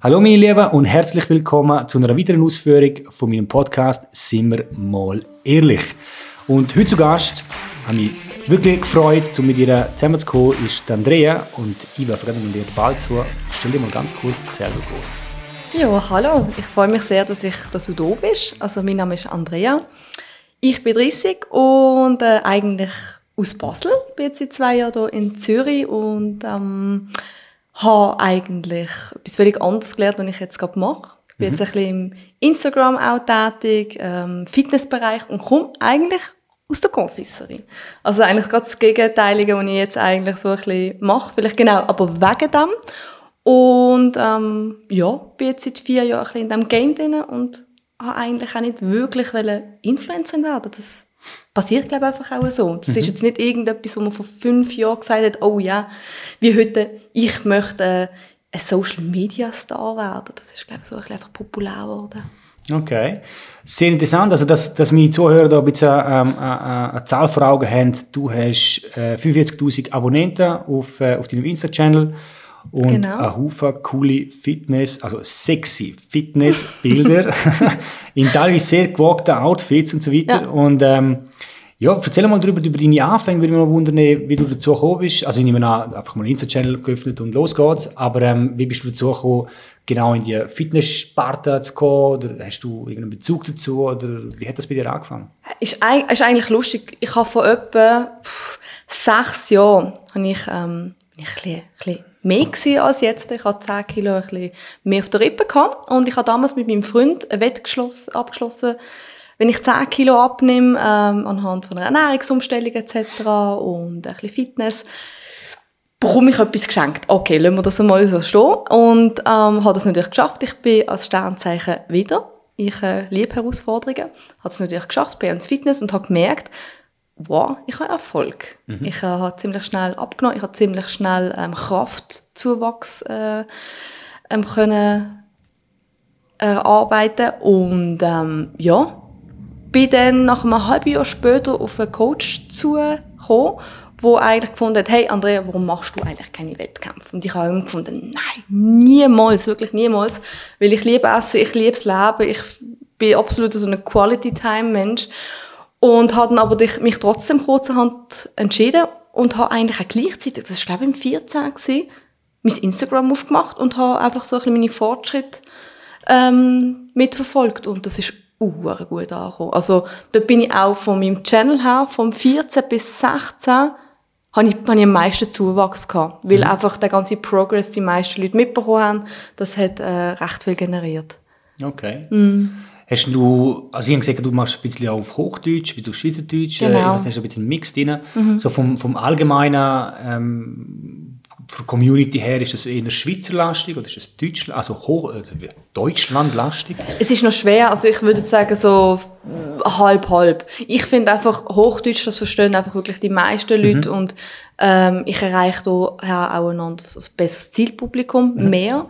Hallo meine Lieben und herzlich willkommen zu einer weiteren Ausführung von meinem Podcast «Sind wir mal ehrlich». Und heute zu Gast habe mich wirklich gefreut, um mit ihr zusammenzukommen, ist Andrea und ich werfe gerade dir den Ball zu. Stell dir mal ganz kurz selber vor. Ja, hallo. Ich freue mich sehr, dass, ich, dass du da bist. Also mein Name ist Andrea. Ich bin 30 und äh, eigentlich aus Basel. Ich bin jetzt seit zwei Jahren hier in Zürich und ähm, habe eigentlich etwas völlig anderes gelernt, was ich jetzt gerade mache. Ich bin mhm. jetzt ein bisschen im Instagram auch tätig, ähm, Fitnessbereich und komme eigentlich aus der Confiserie. Also eigentlich gerade das Gegenteilige, was ich jetzt eigentlich so ein bisschen mache. Vielleicht genau, aber wegen dem. Und ähm, ja, bin jetzt seit vier Jahren ein bisschen in diesem Game drin und habe eigentlich auch nicht wirklich Influencerin werden. Das passiert, glaube ich, einfach auch so. Das mhm. ist jetzt nicht irgendetwas, wo man vor fünf Jahren gesagt hat, oh ja, wie heute, ich möchte äh, ein Social Media Star werden. Das ist, glaube ich, so ein bisschen einfach populär geworden. Okay. Sehr interessant, also dass, dass meine Zuhörer da ein bisschen ähm, äh, äh, eine Zahl vor Augen haben. Du hast äh, 45'000 Abonnenten auf, äh, auf deinem Insta-Channel und genau. ein Haufen coole Fitness, also sexy Fitnessbilder in teilweise sehr gewagten Outfits und so weiter. Ja. Und ähm, ja, erzähl mal darüber, über deine Anfänge, würde mich mal wundern, wie du dazu gekommen bist. Also ich nehme an, einfach mal einen Insta-Channel geöffnet und los geht's. Aber ähm, wie bist du dazu gekommen, genau in die Fitness-Sparte zu kommen? Oder hast du irgendeinen Bezug dazu? Oder wie hat das bei dir angefangen? Ist, ist eigentlich lustig. Ich habe vor etwa pff, sechs Jahren habe ich, ähm, ich ein bisschen, ein bisschen mehr als jetzt. Ich hatte 10 Kilo ein bisschen mehr auf der Rippe gehabt. Und ich habe damals mit meinem Freund ein Wett abgeschlossen, wenn ich 10 Kilo abnehme, ähm, anhand von einer Ernährungsumstellung etc. und ein bisschen Fitness, bekomme ich etwas geschenkt. Okay, lassen wir das einmal so stehen. Und ähm, habe das natürlich geschafft. Ich bin als Sternzeichen wieder. Ich äh, liebe Herausforderungen. Habe es natürlich geschafft, bin ins Fitness und habe gemerkt, wow, ich habe Erfolg. Mhm. Ich äh, habe ziemlich schnell abgenommen, ich habe ziemlich schnell ähm, Kraftzuwachs äh, ähm, können erarbeiten und ähm, ja, bin dann nach einem halben Jahr später auf einen Coach zugekommen, wo eigentlich gefunden hat, hey Andrea, warum machst du eigentlich keine Wettkämpfe? Und ich habe ihm gefunden, nein, niemals, wirklich niemals, weil ich liebe Essen, ich liebe das Leben, ich bin absolut so ein Quality-Time-Mensch. Und habe dann aber mich trotzdem kurzerhand entschieden und habe eigentlich auch gleichzeitig, das war glaube ich im 14 gewesen, mein Instagram aufgemacht und habe einfach so ein bisschen meine Fortschritte ähm, mitverfolgt. Und das ist uh, gut angekommen. Also da bin ich auch von meinem Channel her, vom 14 bis 16, habe ich, habe ich am meisten Zuwachs gehabt, weil mhm. einfach der ganze Progress die meisten Leute mitbekommen haben, das hat äh, recht viel generiert. Okay. Mhm. Hast du, also ich habe gesagt, du machst ein bisschen auf Hochdeutsch, ein bisschen auf Schweizerdeutsch, äh, genau. äh, hast ein bisschen Mix drin. Mhm. So vom, vom allgemeinen, ähm, von Community her, ist das eher Schweizerlastig oder ist das Deutsch, also hoch, äh, Deutschlandlastig? Es ist noch schwer, also ich würde sagen so halb, halb. Ich finde einfach Hochdeutsch, das verstehen einfach wirklich die meisten Leute mhm. und ähm, ich erreiche da auch ein anderes, also besseres Zielpublikum, mhm. mehr.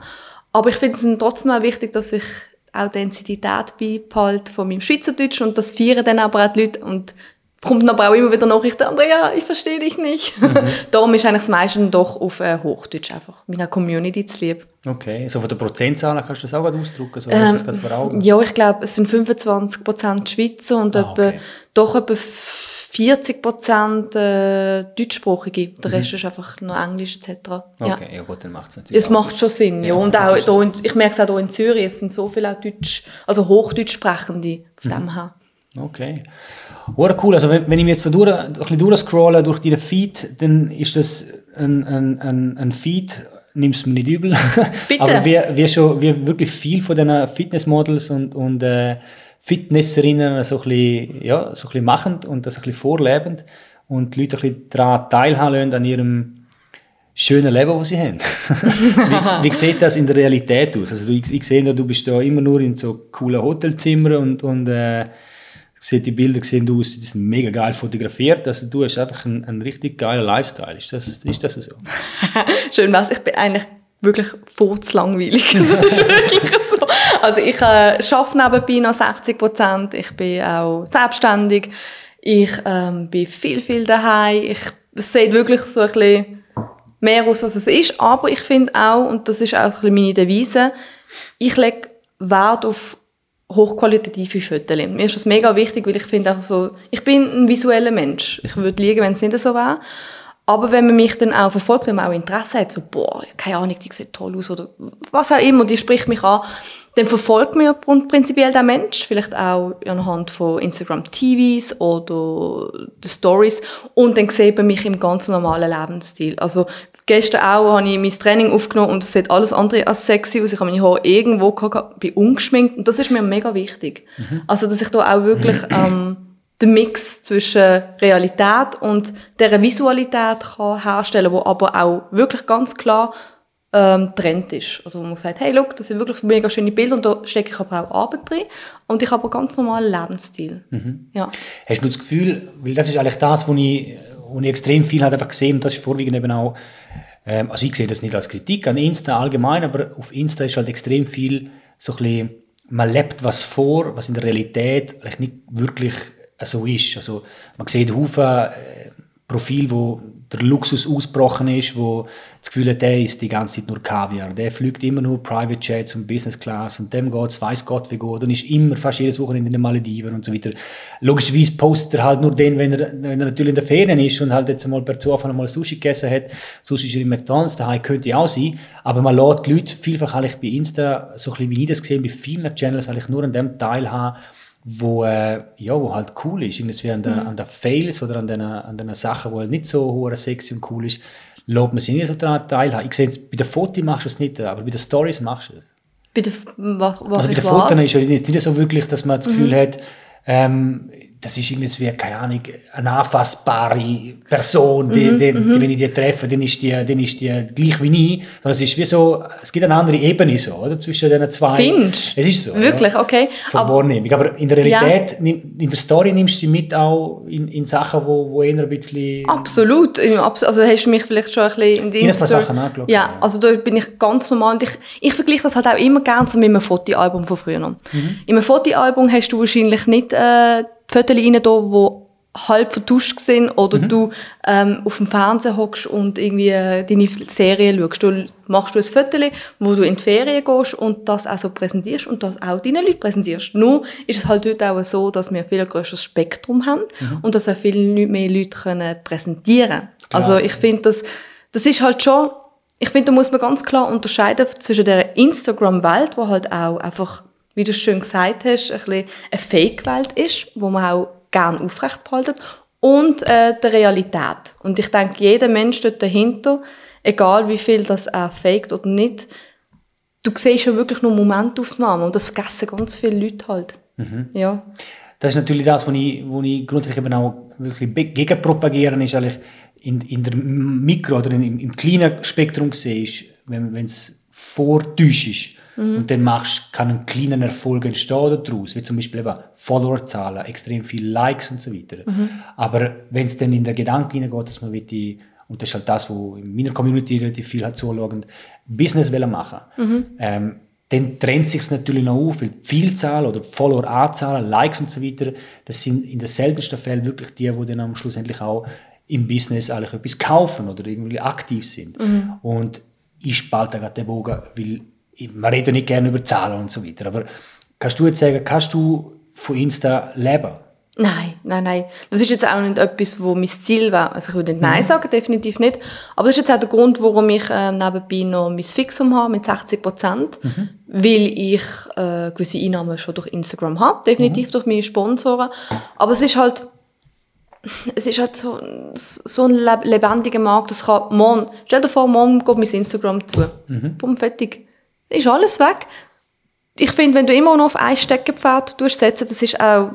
Aber ich finde es trotzdem auch wichtig, dass ich Authentizität beibehalte von meinem Schweizerdeutsch und das feiern dann aber auch die Leute und kommt dann aber auch immer wieder Nachrichten, Andrea, ich verstehe dich nicht. Mhm. Darum ist eigentlich das meiste doch auf äh, Hochdeutsch einfach, meiner Community zu lieb. Okay, so von der Prozentzahl kannst du das auch ausdrücken? So, ähm, ja, ich glaube, es sind 25% Schweizer und ah, okay. etwa, doch etwa 40 Prozent äh, deutschsprachige, der Rest mhm. ist einfach noch Englisch etc. Okay, ja gut, dann macht es natürlich Es macht schon Sinn, ja. ja. Und auch da in, ich merke es auch hier in Zürich, es sind so viele auch Deutsch, also Hochdeutsch sprechende auf mhm. dem her. Okay. Oder cool, also wenn, wenn ich jetzt da durch, ein bisschen durchscrolle durch deinen Feed, dann ist das ein, ein, ein, ein Feed, nimmst mir nicht übel, Bitte. aber wie, wie schon wie wirklich viel von diesen Fitnessmodels und, und äh, Fitnesserinnen so ein bisschen, ja, so ein bisschen machend und das ein bisschen vorlebend und die Leute ein bisschen daran teilhaben an ihrem schönen Leben, das sie haben. wie, wie sieht das in der Realität aus? Also ich, ich sehe, du bist da immer nur in so coolen Hotelzimmern und, und äh, die Bilder sehen aus, die sind mega geil fotografiert. Also du hast einfach einen, einen richtig geilen Lifestyle. Ist das, ist das so? Schön was. Ich bin eigentlich wirklich furzlangweilig. das ist wirklich so. Also ich äh, arbeite nebenbei noch 60 Prozent. Ich bin auch selbstständig. Ich ähm, bin viel, viel daheim. Ich, sieht wirklich so ein bisschen mehr aus, als es ist. Aber ich finde auch, und das ist auch ein bisschen meine Devise, ich lege Wert auf hochqualitative Fotos. Mir ist das mega wichtig, weil ich finde auch so, ich bin ein visueller Mensch. Ich würde liegen, wenn es nicht so wäre. Aber wenn man mich dann auch verfolgt, wenn man auch Interesse hat, so, boah, keine Ahnung, die sieht toll aus oder was auch immer, die spricht mich an, dann verfolgt man ja prinzipiell den Mensch, vielleicht auch anhand von Instagram TVs oder den Stories und dann sieht man mich im ganz normalen Lebensstil. Also gestern auch habe ich mein Training aufgenommen und es sieht alles andere als sexy aus. Ich habe meine Haare irgendwo gehabt, bin ungeschminkt und das ist mir mega wichtig. Mhm. Also, dass ich da auch wirklich ähm, den Mix zwischen Realität und der Visualität kann herstellen, wo aber auch wirklich ganz klar ähm, Trend ist. Also wo man sagt, hey, look, das sind wirklich mega schöne Bilder und da stecke ich aber auch Arbeit drin und ich habe einen ganz normalen Lebensstil. Mhm. Ja. Hast du das Gefühl, weil das ist eigentlich das, wo ich, wo ich extrem viel halt einfach gesehen und das ist vorwiegend eben auch, ähm, also ich sehe das nicht als Kritik an Insta allgemein, aber auf Insta ist halt extrem viel so ein bisschen, man lebt was vor, was in der Realität vielleicht nicht wirklich so ist. Also man sieht Haufen äh, Profil, wo der Luxus ausgebrochen ist, wo das Gefühl der ist die ganze Zeit nur Kaviar. Der fliegt immer nur Private Jets und Business Class und dem geht es, weiß Gott wie gut und ist immer fast jedes Wochenende in den Malediven und so weiter. Logischerweise postet er halt nur den, wenn er, wenn er natürlich in der Ferien ist und halt jetzt mal per Zufall mal Sushi gegessen hat. Sushi ist er in McDonalds, daheim könnte auch sein. Aber man lädt die Leute vielfach eigentlich bei Insta, so ein bisschen wie ich das gesehen bei vielen Channels, eigentlich nur an dem Teil haben, wo, äh, ja, wo halt cool ist. Irgendwie an den, mhm. an den Fails oder an den, an den Sachen, die halt nicht so hohe sexy und cool ist, lobt man sich nicht so daran teilhaben. Ich sehe jetzt, bei den Fotos machst du es nicht, aber bei den Stories machst du es. Bei den, also bei den Fotos ist es nicht, nicht so wirklich, dass man das Gefühl mhm. hat, ähm, das ist irgendwie, keine Ahnung, eine anfassbare Person, die, mhm, die, die, mhm. wenn ich die treffe, dann ist die, dann ist die gleich wie ich, sondern es ist wie so, es gibt eine andere Ebene so, oder, zwischen den zwei. Findest Es ist so. Wirklich, ja, okay. Von aber, Wahrnehmung. Aber in der Realität, ja. in der Story nimmst du sie mit auch in, in Sachen, wo, wo eher ein bisschen... Absolut. Also hast du mich vielleicht schon ein bisschen in die Insta... Sachen angeschaut. Ja, also da bin ich ganz normal und ich, ich vergleiche das halt auch immer gerne so mit einem Fotoalbum von früher. Mhm. In einem Fotoalbum hast du wahrscheinlich nicht... Äh, Fotos rein, die halb vertuscht sind oder mhm. du ähm, auf dem Fernseher hockst und irgendwie äh, deine Serie schaust. Du machst du ein Foto, wo du in die Ferien gehst und das auch so präsentierst und das auch deinen Leuten präsentierst. Nur ist es halt heute auch so, dass wir ein viel größeres Spektrum haben mhm. und dass auch viele mehr Leute können präsentieren können. Also ich finde, das, das ist halt schon, ich finde, da muss man ganz klar unterscheiden zwischen der Instagram-Welt, wo halt auch einfach wie du schön gesagt hast, ein bisschen eine Fake-Welt ist, wo man auch gerne aufrecht behalten und äh, der Realität. Und ich denke, jeder Mensch dort dahinter, egal wie viel das er faked oder nicht, du siehst ja wirklich nur Momentaufnahmen und das vergessen ganz viele Leute halt. Mhm. Ja. Das ist natürlich das, was ich, was ich grundsätzlich eben auch wirklich gegen propagieren ist eigentlich in, in der Mikro- oder in, im kleinen Spektrum sehe, wenn es vortäuscht ist Mhm. Und dann machst, kann ein kleiner Erfolg entstehen daraus, wie zum Beispiel eben Followerzahlen, extrem viele Likes und so weiter. Mhm. Aber wenn es dann in den Gedanken hineingeht, dass man die und das ist halt das, wo in meiner Community relativ viel hat zuschauen, Business machen mhm. ähm, dann trennt sich natürlich noch auf, weil die Vielzahl oder Follower-Anzahl, Likes und so weiter, das sind in den seltensten Fällen wirklich die, die dann am schlussendlich auch im Business eigentlich etwas kaufen oder irgendwie aktiv sind. Mhm. Und ich spalte gerade den Bogen, weil man redet nicht gerne über Zahlen und so weiter, aber kannst du jetzt sagen, kannst du von Insta leben? Nein, nein, nein. Das ist jetzt auch nicht etwas, wo mein Ziel war. Also ich würde nicht Nein mhm. sagen, definitiv nicht. Aber das ist jetzt auch der Grund, warum ich äh, nebenbei noch mein Fixum habe mit 60 Prozent, mhm. weil ich äh, gewisse Einnahmen schon durch Instagram habe, definitiv mhm. durch meine Sponsoren. Aber es ist halt es ist halt so, so ein lebendiger Markt, das kann morgen, stell dir vor, morgen geht mein Instagram zu. Mhm. Bumm, fertig ist alles weg. Ich finde, wenn du immer noch auf ein Steckenpferd setzen, das ist auch,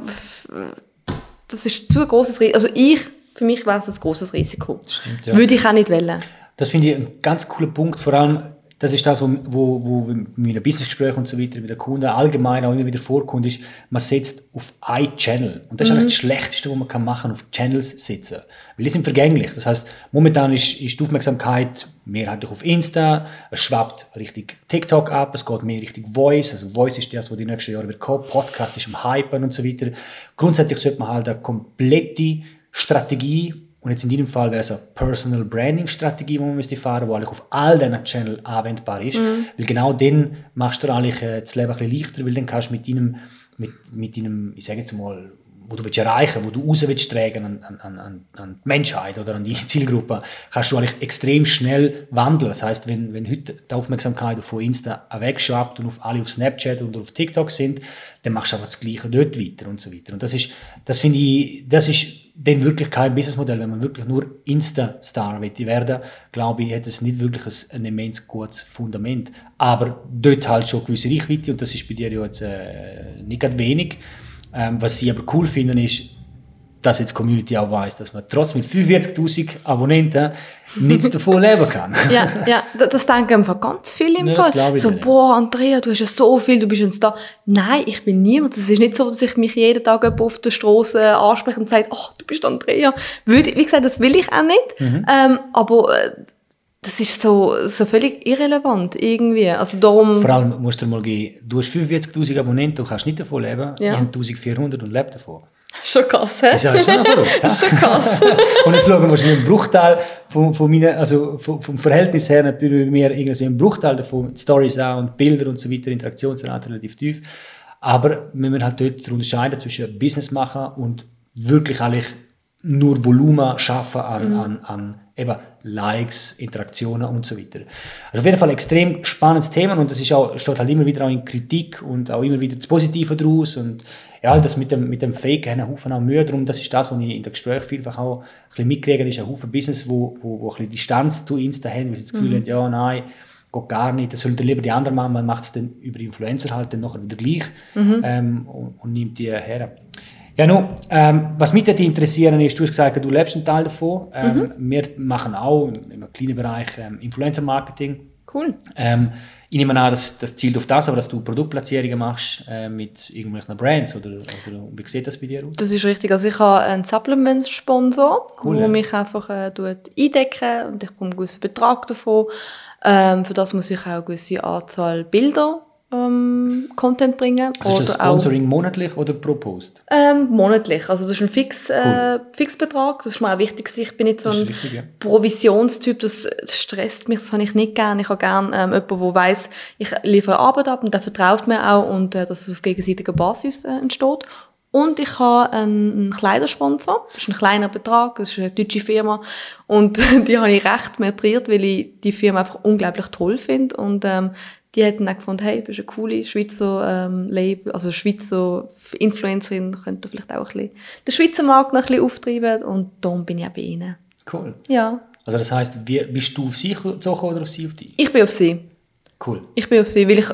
das ist zu ein grosses Risiko. Also ich, für mich wäre es ein grosses Risiko. Stimmt, ja. Würde ich auch nicht wählen. Das finde ich ein ganz cooler Punkt, vor allem, das ist das, wo, wo, wo in meinen Businessgesprächen und so weiter mit den Kunden allgemein auch immer wieder vorkommt, ist, man setzt auf ein Channel. Und das ist mhm. eigentlich das Schlechteste, was man kann machen auf Channels setzen. Weil die sind vergänglich. Das heißt, momentan ist, ist die Aufmerksamkeit mehrheitlich auf Insta, es schwappt richtig TikTok ab, es geht mehr richtig Voice, also Voice ist das, was die nächsten Jahre wird kommen, Podcast ist am Hypen und so weiter. Grundsätzlich sollte man halt eine komplette Strategie Und jetzt in diesem Fall wäre es eine Personal Branding Strategie, die man müsste fahren, die eigentlich auf all diesen Channels anwendbar ist. Mhm. Weil genau dann machst du eigentlich äh, das Leben ein bisschen leichter, weil dann kannst du mit deinem, mit, mit deinem, ich sage jetzt mal, wo du willst erreichen wo du raus willst tragen an, an, an, an die Menschheit oder an die Zielgruppe, kannst du eigentlich extrem schnell wandeln. Das heißt, wenn, wenn heute die Aufmerksamkeit von Insta wegschwappt und auf alle auf Snapchat oder auf TikTok sind, dann machst du einfach das Gleiche dort weiter und so weiter. Und das ist, das finde ich, das ist dann wirklich kein Businessmodell. Wenn man wirklich nur Insta-Star werden glaube ich, hat es nicht wirklich ein, ein immens gutes Fundament. Aber dort halt schon gewisse Reichweite und das ist bei dir ja jetzt äh, nicht wenig. Ähm, was sie aber cool finden, ist, dass jetzt die Community auch weiß, dass man trotz mit 45.000 Abonnenten nicht davon leben kann. ja, ja, das denken einfach ganz viele im ja, Fall. So, boah, Andrea, du hast ja so viel, du bist ein Star. Nein, ich bin niemand. Es ist nicht so, dass ich mich jeden Tag auf der Straße anspreche und sage, ach, du bist Andrea. Wie gesagt, das will ich auch nicht. Mhm. Ähm, aber äh, das ist so, so völlig irrelevant irgendwie. Also darum Vor allem musst du mal gehen, du hast 45'000 Abonnenten, du kannst nicht davon leben, ja. ich habe 1400 und lebe davon. Schon krass, hä? Ist ja schon verrückt. ist schon krass. und jetzt schauen wir wahrscheinlich einen Bruchteil von, von meinen, also vom, vom Verhältnis her natürlich bei mir irgendwie einen Bruchteil davon, Stories auch und Bilder und so weiter, Interaktionsrate relativ tief. Aber wir müssen halt dort unterscheiden zwischen Business machen und wirklich eigentlich nur Volumen schaffen an, mhm. an, an eben Likes, Interaktionen und so weiter. Also auf jeden Fall ein extrem spannendes Thema und das ist auch, steht halt immer wieder auch in Kritik und auch immer wieder das Positive daraus und ja, das mit dem, mit dem Fake haben einen Haufen auch Mühe drum. Das ist das, was ich in den Gesprächen vielfach auch ein bisschen mitkriege, ist ein Haufen Business, wo, wo, wo ein bisschen Distanz zu Insta haben, weil sie das Gefühl mhm. haben, ja, nein, geht gar nicht, das sollen lieber die anderen machen, man macht es dann über Influencer halt dann nachher wieder gleich mhm. ähm, und, und nimmt die her. Ja, nun, ähm, was mich interessieren ist, du hast gesagt, du lebst einen Teil davon. Ähm, mhm. Wir machen auch im, kleinen Bereich ähm, Influencer-Marketing. Cool. Ähm, ich nehme an, das, das zielt auf das, aber dass du Produktplatzierungen machst äh, mit irgendwelchen Brands oder, oder wie sieht das bei dir aus? Das ist richtig. Also ich habe einen Supplements-Sponsor, cool, der ja. mich einfach äh, eindecken und ich bekomme einen gewissen Betrag davon. Ähm, für das muss ich auch eine gewisse Anzahl Bilder ähm, Content bringen. Also ist das Sponsoring auch, monatlich oder pro Post? Ähm, monatlich. Also das ist ein Fix, äh, cool. Fixbetrag. Das ist mir auch wichtig. Ich bin nicht so ein wichtig, ja. Provisionstyp. Das, stresst mich. Das habe ich nicht gerne. Ich habe gerne ähm, jemanden, der weiss, ich liefere Arbeit ab und der vertraut mir auch und äh, dass es auf gegenseitiger Basis äh, entsteht. Und ich habe einen Kleidersponsor. Das ist ein kleiner Betrag. Das ist eine deutsche Firma. Und die habe ich recht metriert, weil ich die Firma einfach unglaublich toll finde. Und ähm, die hätten dann gefunden, hey, du bist eine coole Schweizer ähm, Label, also Schweizer Influencerin, könnte vielleicht auch ein bisschen den Schweizer Markt noch ein bisschen auftreiben und darum bin ich auch bei ihnen. Cool. Ja. Also das heisst, wie, bist du auf sie gezogen oder auf sie auf dich? Ich bin auf sie. Cool. Ich bin auf sie, weil ich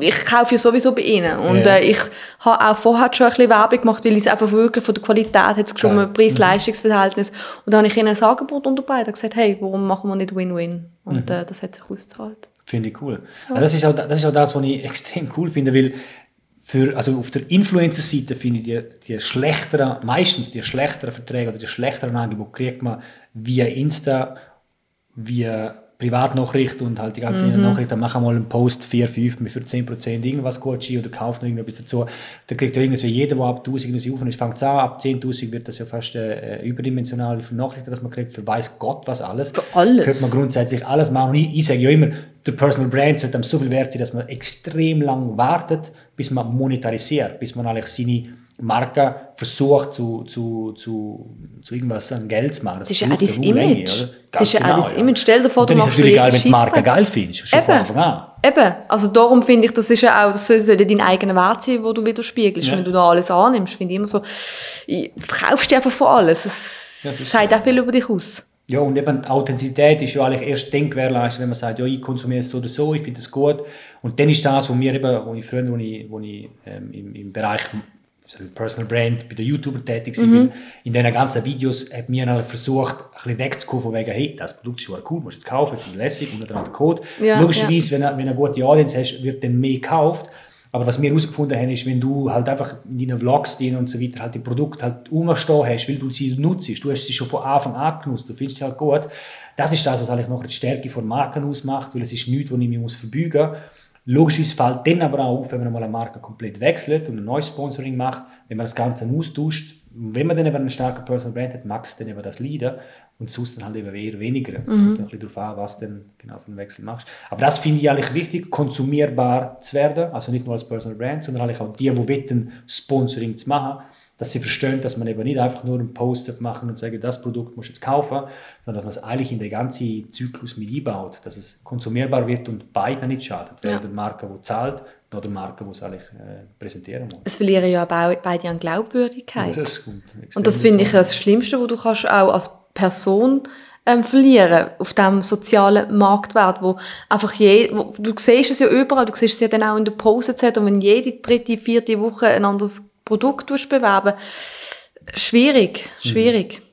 ich kaufe ja sowieso bei ihnen. Und yeah. äh, ich habe auch vorher schon ein bisschen Werbung gemacht, weil es einfach wirklich von der Qualität hat gestimmt, Preis-Leistungs-Verhältnis. Und dann habe ich ihnen ein Angebot unterbreitet und gesagt, hey, warum machen wir nicht Win-Win? Und mhm. äh, das hat sich ausgezahlt. Finde ich cool. Ja. Also das, ist auch, das ist auch das, was ich extrem cool finde, weil für, also auf der Influencer-Seite finde ich die, die schlechteren, meistens die schlechteren Verträge oder die schlechteren Angebote kriegt man via Insta, via Privatnachricht und halt die ganzen mhm. Nachrichten, wir mal einen Post 4, 5 für 10% irgendwas Gucci oder kauft noch irgendwas dazu. Da kriegt ja irgendwie jeder, der ab 1000 aufnimmt, fängt es an, ab 10.000 wird das ja fast äh, überdimensional, wie viele Nachrichten das man kriegt, für weiß Gott was alles. Für alles. Könnte man grundsätzlich alles machen. Und ich, ich sage ja immer, der Personal Brand sollte einem so viel wert sein, dass man extrem lang wartet, bis man monetarisiert, bis man eigentlich seine Marke versucht zu, zu, zu, zu irgendwas an Geld zu machen. Das, das ist ja auch das Image. das ist ja genau, auch das Image. Stell dir vor, du machst natürlich geil, wenn du die Marke geil findest. Schon Eben. von an. Eben. Also darum finde ich, das ist ja auch, das soll ja dein eigener Wert sein, wo du widerspiegelst. Ja. Wenn du da alles annimmst, finde ich immer so, verkaufst du einfach von alles. Das, ja, das sagt auch viel über dich aus. Ja, und eben die Authentizität ist ja eigentlich erst dann gewährleistet, wenn man sagt, ja, ich konsumiere es so oder so, ich finde es gut. Und dann ist das, was mir eben, wo ich früher, wo ich, wo ich ähm, im, im Bereich Personal Brand bei den YouTuber tätig mhm. bin, in diesen ganzen Videos hat mir eigentlich versucht, ein bisschen wegzukommen von wegen, hey, das Produkt ist schon cool, musst du es kaufen, ist lässig, und dann den Code. Ja, Logischerweise, ja. wenn du eine gute Audience hast, wird dann mehr gekauft. Aber was wir herausgefunden haben, ist, wenn du halt einfach in deinen Vlogs drin und so weiter halt die Produkte halt umstehen hast, weil du sie nutzt, du hast sie schon von Anfang an genutzt, du findest sie halt gut. Das ist das, was eigentlich noch die Stärke von Marken ausmacht, weil es ist nichts, was ich mir verbeugen muss Logischerweise fällt dann aber auch auf, wenn man mal eine Marke komplett wechselt und ein neues Sponsoring macht, wenn man das Ganze austauscht, wenn man dann eben einen starken Personal Brand hat, magst du dann eben das leiden und sonst dann halt eben eher weniger. Das mhm. kommt ein bisschen darauf an, was du dann genau für einen Wechsel machst. Aber das finde ich eigentlich wichtig, konsumierbar zu werden, also nicht nur als Personal Brand, sondern eigentlich auch die, die wollen, Sponsoring zu machen, dass sie verstehen, dass man eben nicht einfach nur einen Poster machen und sagen, das Produkt musst du jetzt kaufen, sondern dass man es eigentlich in den ganzen Zyklus mit einbaut, dass es konsumierbar wird und beiden nicht schadet. Weder ja. der Marke, die zahlt, noch der Marke, die es eigentlich äh, präsentieren muss. Es verlieren ja beide an Glaubwürdigkeit. Ja, das und das finde ich das Schlimmste, was du kannst auch als Person ähm, verlieren auf dem sozialen Marktwert, wo einfach je, wo, du siehst es ja überall, du siehst es ja dann auch in der Pause und wenn jede dritte, vierte Woche ein anderes Produkt bewerben schwierig, schwierig. Mhm.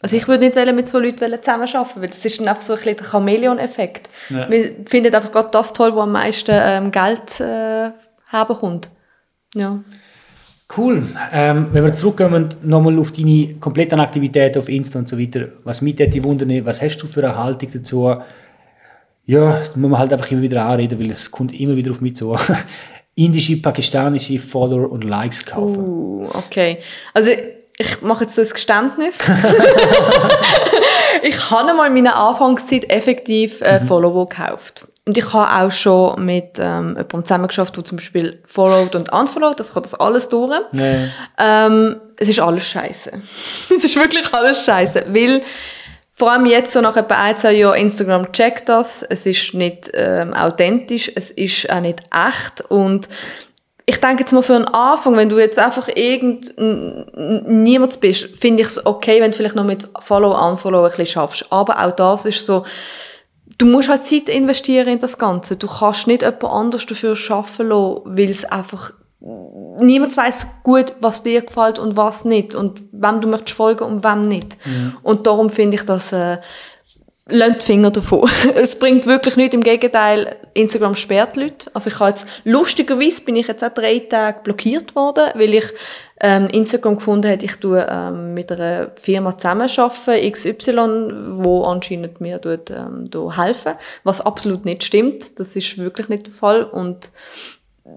Also ich würde nicht mit so Leuten zusammenarbeiten, weil das ist dann einfach so ein bisschen der Chamäleon-Effekt. Ja. Wir finden einfach gerade das toll, wo am meisten ähm, Geld äh, haben kommt. Ja. Cool. Ähm, wenn wir zurückkommen, nochmal auf deine kompletten Aktivitäten auf Insta und so weiter, was mich die wundern, was hast du für eine Haltung dazu? Ja, da muss man halt einfach immer wieder anreden, weil es kommt immer wieder auf mich zu. Indische, pakistanische Follower und Likes kaufen. Uh, okay. Also ich mache jetzt so ein Geständnis. ich habe mal in meiner Anfangszeit effektiv äh, mhm. Follower gekauft. Und ich habe auch schon mit ähm, jemandem zusammengeschafft, der zum Beispiel followed und unfollowed, das kann das alles durch. Nee. Ähm, es ist alles scheiße. es ist wirklich alles scheiße, weil vor allem jetzt, so nach etwa ein, zwei Jahren, Instagram checkt das, es ist nicht ähm, authentisch, es ist auch nicht echt und ich denke jetzt mal für einen Anfang, wenn du jetzt einfach irgend niemand bist, finde ich es okay, wenn du vielleicht noch mit Follow, Unfollow ein bisschen schaffst. Aber auch das ist so, du musst halt Zeit investieren in das Ganze. Du kannst nicht jemand anders dafür arbeiten lassen, weil es einfach niemand weiß gut, was dir gefällt und was nicht und wem du möchtest folgen und wem nicht. Mhm. Und darum finde ich das äh, Lasst die Finger davon. es bringt wirklich nichts. Im Gegenteil, Instagram sperrt Leute. Also ich habe jetzt, lustigerweise bin ich jetzt auch drei Tage blockiert worden, weil ich ähm, Instagram gefunden habe, ich tue ähm, mit einer Firma zusammenarbeiten, XY, wo anscheinend mir tut, ähm, helfen. Was absolut nicht stimmt. Das ist wirklich nicht der Fall. Und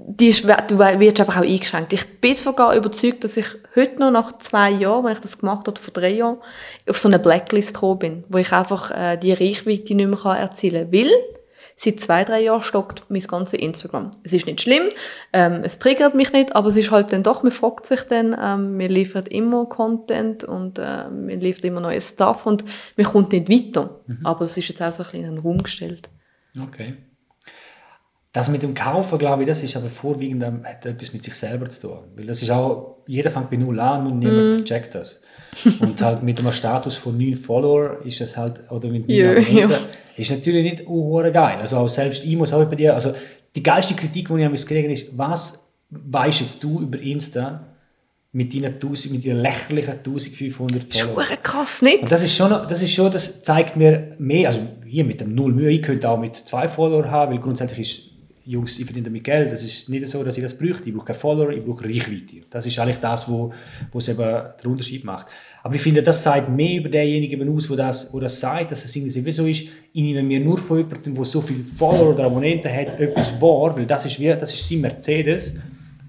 die wirst einfach auch eingeschränkt. Ich bin sogar überzeugt, dass ich heute noch nach zwei Jahren, wenn ich das gemacht habe, vor drei Jahren, auf so eine Blacklist gekommen bin, wo ich einfach äh, die Reichweite nicht mehr erzielen kann. Weil seit zwei, drei Jahren stockt mein ganzes Instagram. Es ist nicht schlimm, ähm, es triggert mich nicht, aber es ist halt dann doch, man fragt sich dann, ähm, wir liefern immer Content und äh, wir liefern immer neues Stuff und man kommt nicht weiter. Mhm. Aber es ist jetzt auch so ein bisschen in den Raum gestellt. Okay. Das mit dem Kaufen, glaube ich, das ist aber vorwiegend hat etwas mit sich selber zu tun. Weil das ist auch, jeder fängt bei null an und niemand mm. checkt das. Und halt mit einem Status von 9 Follower ist es halt, oder mit 9 ja, ist natürlich nicht uh, geil. Also auch selbst ich muss auch bei dir, also die geilste Kritik, die ich habe gekriegt ist, was weißt jetzt du über Insta mit deinen, 1000, mit deinen lächerlichen 1500 Followern? Das ist krass, nicht? Und das ist schon, das ist schon, das zeigt mir mehr, also hier mit dem Null Mühe, ich könnte auch mit zwei Follower haben, weil grundsätzlich ist Jungs, ich verdiene damit Geld. Das ist nicht so, dass ich das bräuchte. Ich brauche keine Follower, ich brauche Reichweite. Das ist eigentlich das, wo, wo es eben den Unterschied macht. Aber ich finde, das sagt mehr über denjenigen aus, wo das, wo das sagt, dass es irgendwie so ist, ich nehme mir nur von jemandem, der so viele Follower oder Abonnenten hat, etwas wahr, weil das ist, wie, das ist sein Mercedes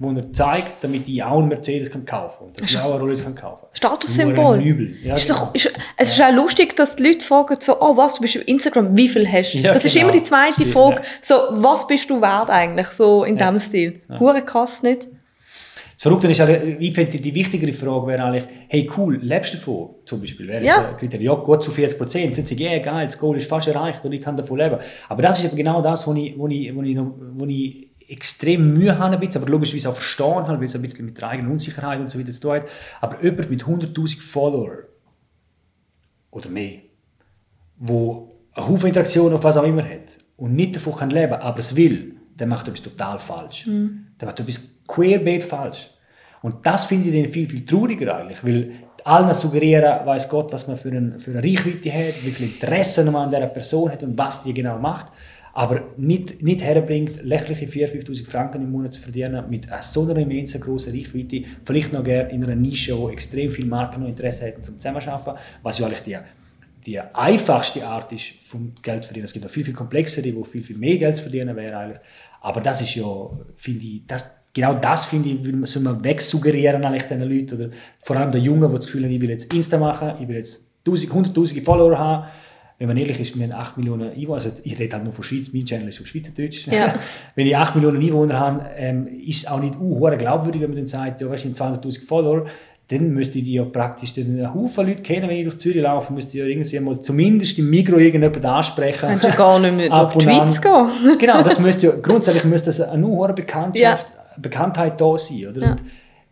wo er zeigt, damit ich auch einen Mercedes kann kaufen kann. Dass ich auch eine Rolls kann kaufen Statussymbol. Ja, ist doch, ist, es ist auch lustig, dass die Leute fragen so, oh was, du bist auf Instagram, wie viel hast du? Ja, das genau. ist immer die zweite Stimmt, Frage, ja. so, was bist du wert eigentlich, so in ja. diesem Stil. Ja. Hure krass nicht? Das Verrückte ist, ich finde, die wichtigere Frage wäre eigentlich, hey cool, lebst du davon? Zum Beispiel wäre jetzt ja. ein Kriterium, ja gut, zu 40 Prozent. Dann sage ich, yeah, geil, das Goal ist fast erreicht und ich kann davon leben. Aber das ist eben genau das, wo ich, wo ich, wo ich, wo ich extrem Mühe haben, ein bisschen, aber logischerweise auch verstehen, halt, weil es ein bisschen mit der eigenen Unsicherheit und so weiter zu tun hat. Aber jemand mit 100.000 Follower oder mehr, wo eine Haufen Interaktion auf was auch immer hat und nicht davon kann leben aber es will, der macht etwas total falsch. Mhm. Der macht etwas querbeet falsch. Und das finde ich dann viel, viel trauriger eigentlich, weil allen suggerieren, weiß Gott, was man für, ein, für eine Reichweite hat, wie viel Interesse man an dieser Person hat und was die genau macht aber nicht, nicht herbringt, lächerliche 4.000, 5.000 Franken im Monat zu verdienen mit so einer immensen grossen Reichweite, vielleicht noch gerne in einer Nische, wo extrem viele Marken noch Interesse hätten zum Zusammenarbeiten, was ja eigentlich die, die einfachste Art ist, vom Geld zu verdienen. Es gibt noch viel, viel komplexere, wo viel, viel mehr Geld zu verdienen wäre eigentlich. Aber das ist ja, finde ich, das, genau das finde ich, will man, soll man wegsuggerieren eigentlich diesen Leuten. Oder vor allem den Jungen, die das Gefühl haben, ich will jetzt Insta machen, ich will jetzt 100'000 Follower haben. Wenn man ehrlich ist, wir haben 8 Millionen Einwohner, also ich rede halt nur von Schweiz, mein Channel ist auf Schweizerdeutsch. Ja. wenn ich 8 Millionen Einwohner habe, ähm, ist es auch nicht uh, glaubwürdig, wenn man dann sagt, ja, weißt du, 200'000 Follower, dann müsste ich ja praktisch einen Haufen Leute kennen, wenn ich durch Zürich laufe, müsste ich ja irgendwie mal zumindest im Mikro irgendjemand ansprechen. Kannst du gar nicht mehr durch die Schweiz gehen. genau, das müsste ja, grundsätzlich müsste das eine hohe Bekanntschaft, ja. Bekanntheit da sein, oder? Ja.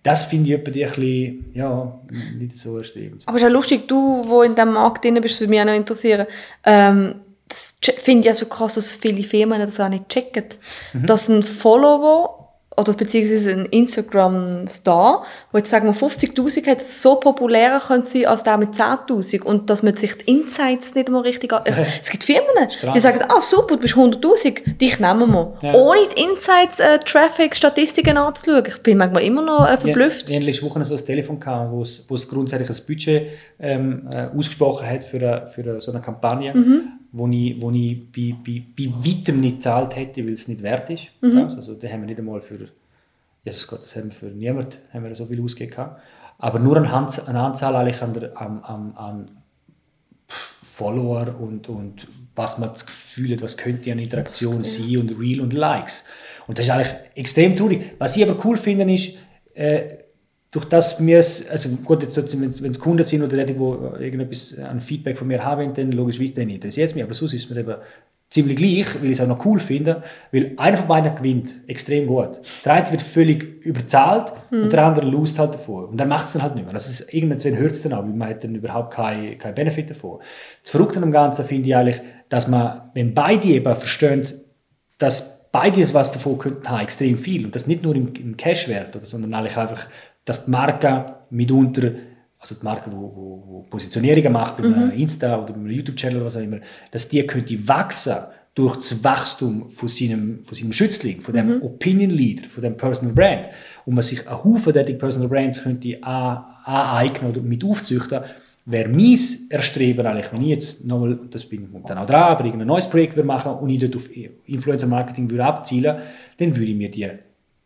Das finde ich ein bisschen, ja, nicht so erstrebend. Aber es ist ja lustig, du, wo in diesem Markt drin bist, würde mich auch noch interessieren, ähm, das finde ich ja so krass, dass viele Firmen das auch nicht checken. Mhm. Dass ein Follower oder beziehungsweise ein Instagram-Star, wo jetzt sagen wir 50'000 hat, so populärer könnte sein als der mit 10'000 und dass man sich die Insights nicht mal richtig an... es gibt Firmen, die sagen, ah super, du bist 100'000, dich nehmen wir. Ja. Ohne die Insights, äh, Traffic, Statistiken anzuschauen. Ich bin manchmal immer noch äh, verblüfft. Ja, ich letzte Woche so ein Telefon gehabt, wo es, wo es grundsätzlich ein Budget ähm, äh, ausgesprochen hat für, eine, für eine, so eine Kampagne. Mhm wo ich, wo ich bei, bei, bei weitem nicht gezahlt hätte, weil es nicht wert ist. Mhm. Also da haben wir nicht einmal für, Jesus Gott, das haben wir für niemand haben wir so viel ausgegeben. Aber nur eine, Hand, eine Anzahl eigentlich an, an, an, an Follower und, und was man das Gefühl hat, was könnte eine Interaktion sein und Real und Likes. Und das ist eigentlich extrem traurig. Was ich aber cool finde, ist, äh, durch das wir es, also gut, jetzt, wenn es Kunden sind oder die, die irgendetwas an Feedback von mir haben, dann logischerweise dann interessiert es mich, aber sonst ist es mir eben ziemlich gleich, weil ich es auch noch cool finde, weil einer von beiden gewinnt extrem gut. Der eine wird völlig überzahlt mhm. und der andere lost halt davor. Und dann macht es dann halt nicht mehr. Das ist, irgendwann hört es dann auch, weil man hat dann überhaupt keinen kein Benefit davon. Das Verrückte am Ganzen finde ich eigentlich, dass man, wenn beide eben verstehen, dass beide was davon könnten haben, extrem viel, und das nicht nur im, im Cash-Wert, sondern eigentlich einfach dass die Marke mitunter, also die Marke, die wo, wo Positionierungen macht, bei mhm. Insta oder beim YouTube-Channel oder was auch immer, dass die könnte wachsen durch das Wachstum von seinem, von seinem Schützling, von dem mhm. Opinion Leader, von dem Personal Brand. Und man sich einen Haufen dieser Personal Brands könnte aneignen oder mit aufzüchten, wäre mein Erstreben eigentlich, wenn ich jetzt nochmal, das bin dann auch dran, aber irgendein neues Projekt würde machen und ich dort auf Influencer Marketing würde abzielen, dann würde ich mir die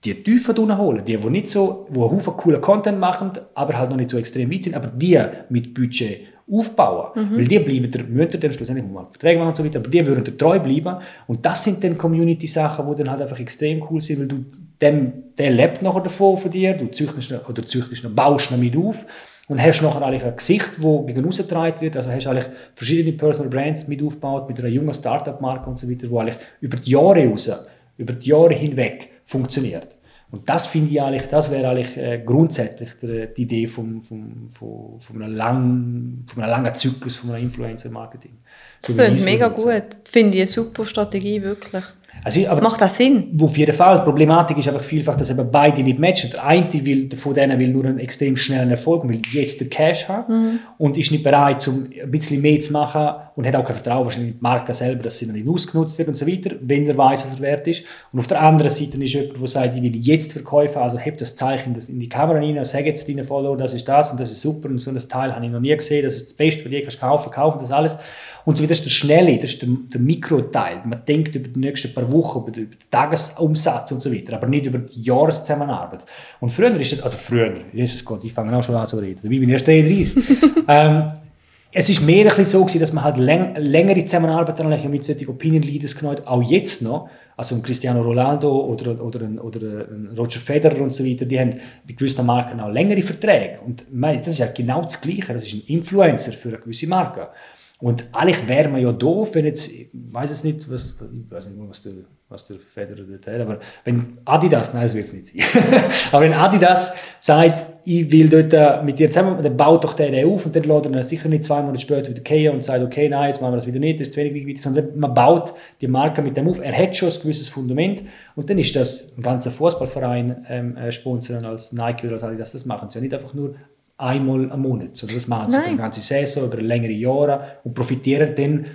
die tiefer holen, die, die nicht so, wo Haufen coolen Content machen, aber halt noch nicht so extrem weit sind, aber die mit Budget aufbauen. Mhm. Weil die bleiben der, müssen dann schlussendlich mal Verträge machen und so weiter, aber die würden treu bleiben. Und das sind dann Community-Sachen, die dann halt einfach extrem cool sind, weil du dem, der lebt nachher davon von dir, du züchtest oder züchtest baust noch mit auf und hast nachher eigentlich ein Gesicht, das gegen getragen wird. Also hast eigentlich verschiedene Personal Brands mit aufgebaut, mit einer jungen Startup-Marke und so weiter, die eigentlich über die Jahre raus, über die Jahre hinweg funktioniert. Und das finde ich eigentlich, das wäre eigentlich äh, grundsätzlich die, die Idee vom, vom, vom, von, einem langen, von einem langen Zyklus von einem Influencer-Marketing. So das klingt mega gut. Das finde ich eine super Strategie, wirklich. Also, Macht das Sinn? Auf jeden Fall. Die Problematik ist einfach vielfach, dass eben beide nicht matchen. Der eine will, von denen will nur einen extrem schnellen Erfolg und will jetzt den Cash haben mhm. und ist nicht bereit, um ein bisschen mehr zu machen und hat auch kein Vertrauen wahrscheinlich in die Marke selber, dass sie noch nicht ausgenutzt wird und so weiter, wenn er weiß, was er wert ist. Und auf der anderen Seite ist jemand, der sagt, ich will jetzt verkaufen, also heb das Zeichen in die Kamera rein, sag jetzt deinen Follower, das ist das und das ist super und so ein Teil habe ich noch nie gesehen, das ist das Beste, was du kannst kaufen, kaufen das alles. Und so weiter. Das ist der Schnelle, das ist der, der Mikroteil. Man denkt über die nächsten paar Wochen, über den, über den Tagesumsatz und so weiter, aber nicht über die Jahreszusammenarbeit. Und früher ist das, also früher, Jesus Gott, ich fange auch schon an zu reden, dabei bin ich erst 33. ähm, es ist mehr ein bisschen so gewesen, dass man halt läng längere Zusammenarbeit dann mit solchen Opinion Leaders genommen auch jetzt noch, also ein Cristiano Ronaldo oder, oder, ein, oder ein Roger Federer und so weiter, die haben bei gewissen Marken auch längere Verträge. Und das ist ja genau das Gleiche, das ist ein Influencer für eine gewisse Marke. Und eigentlich wäre man ja doof, wenn jetzt, ich weiß es nicht, was, ich weiß nicht, was der, was der Federer hat, aber wenn Adidas, nein, das wird es nicht sein, aber wenn Adidas sagt, ich will dort äh, mit dir zusammen, dann baut doch der auf und dann lädt er sicher nicht zwei Monate später wieder gehen und sagt, okay, nein, jetzt machen wir das wieder nicht, das ist zu wenig wichtig, sondern man baut die Marke mit dem auf, er hat schon ein gewisses Fundament und dann ist das ein ganzer Fußballverein ähm, äh, sponsern als Nike oder als Adidas, das machen sie ja nicht einfach nur einmal am Monat, sondern das machen sie über eine ganze Saison, über längere Jahre und profitieren dann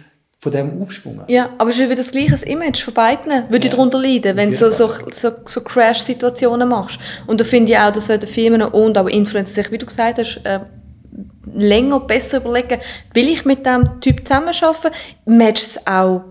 von dem Aufschwung. Ja, aber es ist wieder das gleiche Image von beiden, würde ja. darunter leiden, wenn du so, so, so, so Crash-Situationen machst. Und da finde ich auch, dass die Firmen und auch Influencer sich, wie du gesagt hast, äh, länger besser überlegen, will ich mit dem Typ zusammenarbeiten, matcht es auch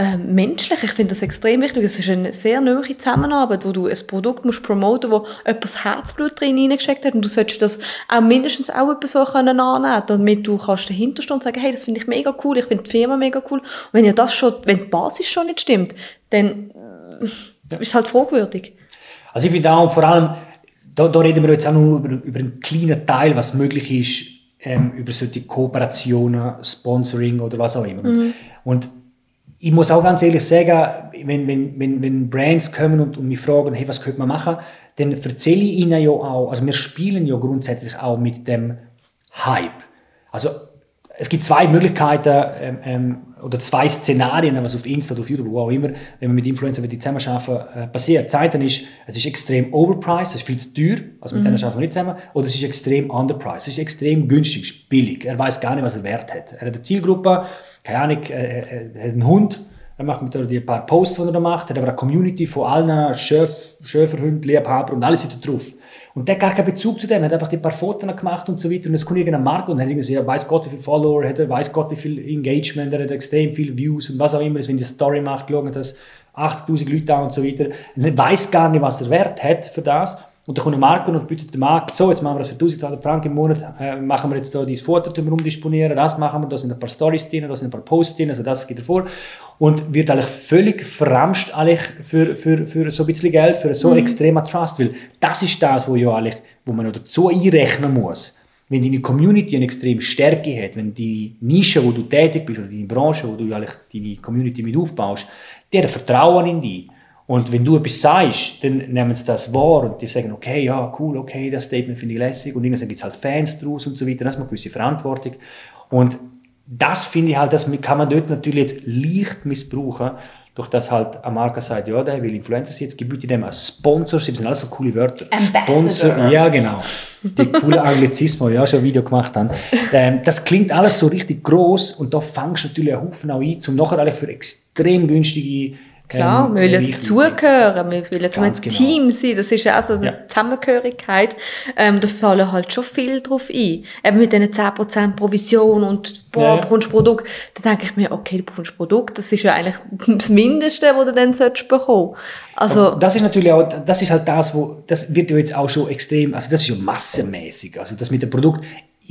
äh, menschlich. Ich finde das extrem wichtig. Es ist eine sehr nahe Zusammenarbeit, wo du ein Produkt musst promoten musst, wo etwas Herzblut drin hineingesteckt hat und du solltest das auch mindestens auch etwas so können annehmen damit du kannst dahinter stehen und sagen, hey, das finde ich mega cool, ich finde die Firma mega cool. Und wenn ja das schon, wenn die Basis schon nicht stimmt, dann ja. ist es halt fragwürdig. Also ich finde auch, vor allem, da, da reden wir jetzt auch nur über, über einen kleinen Teil, was möglich ist, ähm, über solche Kooperationen, Sponsoring oder was auch immer. Mhm. Und ich muss auch ganz ehrlich sagen, wenn, wenn, wenn, wenn Brands kommen und, und mich fragen, hey, was könnte man machen, dann erzähle ich ihnen ja auch, also wir spielen ja grundsätzlich auch mit dem Hype. Also es gibt zwei Möglichkeiten ähm, ähm, oder zwei Szenarien, was auf Insta oder auf YouTube, wo auch immer, wenn man mit Influencern die zusammenarbeiten, äh, passiert. Das eine ist, es ist extrem overpriced, es ist viel zu teuer, also mit mhm. denen arbeiten wir nicht zusammen, oder es ist extrem underpriced, es ist extrem günstig, billig. Er weiß gar nicht, was er wert hat. Er hat eine Zielgruppe, keine Ahnung, er, er hat einen Hund, er macht mit ein paar Posts, die er da macht, hat aber eine Community von allen Schöf, Schöferhunden, Liebhaber und alles sind da drauf. Und der hat gar keinen Bezug zu dem, hat einfach die paar Fotos gemacht und so weiter. Und es kommt irgendein Markt und hat irgendwie, weiß Gott, wie viele Follower hat er, weiß Gott, wie viel Engagement, er hat extrem viele Views und was auch immer. Wenn die Story macht, schauen das 80.000 Leute an und so weiter. Er weiß gar nicht, was er Wert hat für das. Und dann kommt ein Markt und bietet dem Markt, so, jetzt machen wir das für 1200 Franken im Monat, äh, machen wir jetzt da dieses Foto umdisponieren, das machen wir, da sind ein paar Stories drin, da sind ein paar Posts drin, also das geht davor. Und wird eigentlich völlig verramscht eigentlich für, für, für so ein bisschen Geld, für so mhm. extremer Trust, weil das ist das, wo, ja eigentlich, wo man dazu einrechnen muss. Wenn deine Community eine extreme Stärke hat, wenn die Nische, wo du tätig bist, oder deine Branche, wo du eigentlich deine Community mit aufbaust, hat Vertrauen in dich. Und wenn du etwas sagst, dann nehmen sie das wahr und die sagen, okay, ja, cool, okay, das Statement finde ich lässig und irgendwann gibt es halt Fans draus und so weiter, das ist eine gewisse Verantwortung. Und das finde ich halt, das kann man dort natürlich jetzt leicht missbrauchen, durch das halt eine Marke sagt, ja, der will Influencer sein, jetzt gebietet dem als Sponsor, das sind alles so coole Wörter. Sponsor, ja genau. Die coole Anglizismus, ja, schon ein Video gemacht haben. Ähm, das klingt alles so richtig groß und da fängst du natürlich einen Haufen auch ein, um nachher für extrem günstige Klar, ähm, wir wollen ja dazugehören, wir wollen zum genau. Team sein, das ist ja auch so eine ja. Zusammengehörigkeit. Ähm, da fallen halt schon viel drauf ein. Eben mit diesen 10% Provision und boah, ja. bekommst Produkt, da denke ich mir, okay, du bekommst Produkt, das ist ja eigentlich das Mindeste, was du dann solltest bekommen. Also, das ist natürlich auch, das ist halt das, wo, das wird ja jetzt auch schon extrem, also das ist ja massenmäßig, also das mit dem Produkt,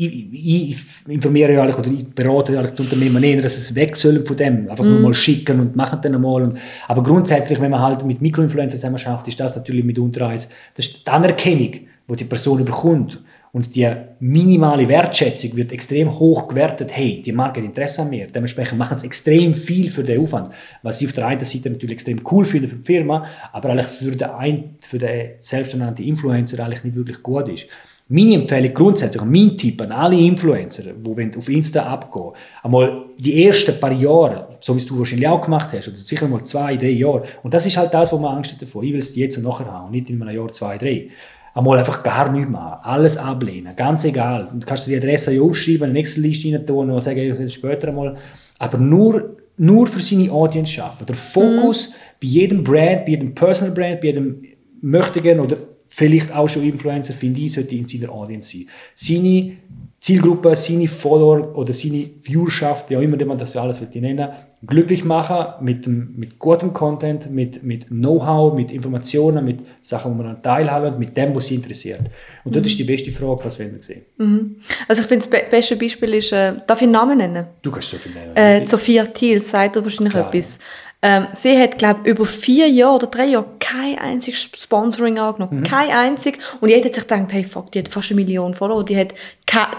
ich, ich informiere ja oder ich berate ja die Unternehmen eher, dass es weg sollen von dem. Einfach mm. nur mhm. mal schicken und machen dann einmal. Und, aber grundsätzlich, wenn man halt mit Mikroinfluencer zusammen schafft, ist das natürlich mitunter eins, das ist die Anerkennung, die die Person bekommt. Und die minimale Wertschätzung wird extrem hoch gewertet. Hey, die Marke hat Interesse an mir. Dementsprechend machen sie extrem viel für den Aufwand. Was ich auf der einen Seite natürlich extrem cool finde für die Firma, aber eigentlich für den, ein, für den selbsternannten Influencer eigentlich nicht wirklich gut ist. Meine Empfehlung grundsätzlich, mein Tipp an alle Influencer, die auf Insta abgehen, einmal die ersten paar Jahre, so wie es du wahrscheinlich auch gemacht hast, oder sicher mal zwei, drei Jahre, und das ist halt das, wo man Angst hat davor. Ich will es jetzt und nachher haben, nicht in einem Jahr, zwei, drei. Einmal einfach gar nichts machen, alles ablehnen, ganz egal. Und kannst du die Adresse aufschreiben, eine Excel-Liste rein tun und sagen, das später einmal. Aber nur, nur für seine Audience schaffen. Der Fokus mhm. bei jedem Brand, bei jedem Personal Brand, bei jedem Möchtigen oder vielleicht auch schon Influencer, finde ich, sollte in seiner Audience sein. Seine Zielgruppe, seine Follower oder seine Viewerschaft, wie auch immer man das alles nennen glücklich machen mit, mit gutem Content, mit, mit Know-how, mit Informationen, mit Sachen, wo man an teilhaben, mit dem, was sie interessiert. Und mhm. das ist die beste Frage, was wir sehen. Mhm. Also ich finde, das be beste Beispiel ist, äh, darf ich einen Namen nennen? Du kannst so viel nennen. Äh, Sophia Thiel sagt wahrscheinlich Klar, etwas. Ja. Ähm, sie hat, glaube ich, über vier Jahre oder drei Jahre kein einziges Sponsoring angenommen. Mhm. Kein einzig. Und jeder hat sich gedacht, hey, fuck, die hat fast eine Million Follower. Die hat,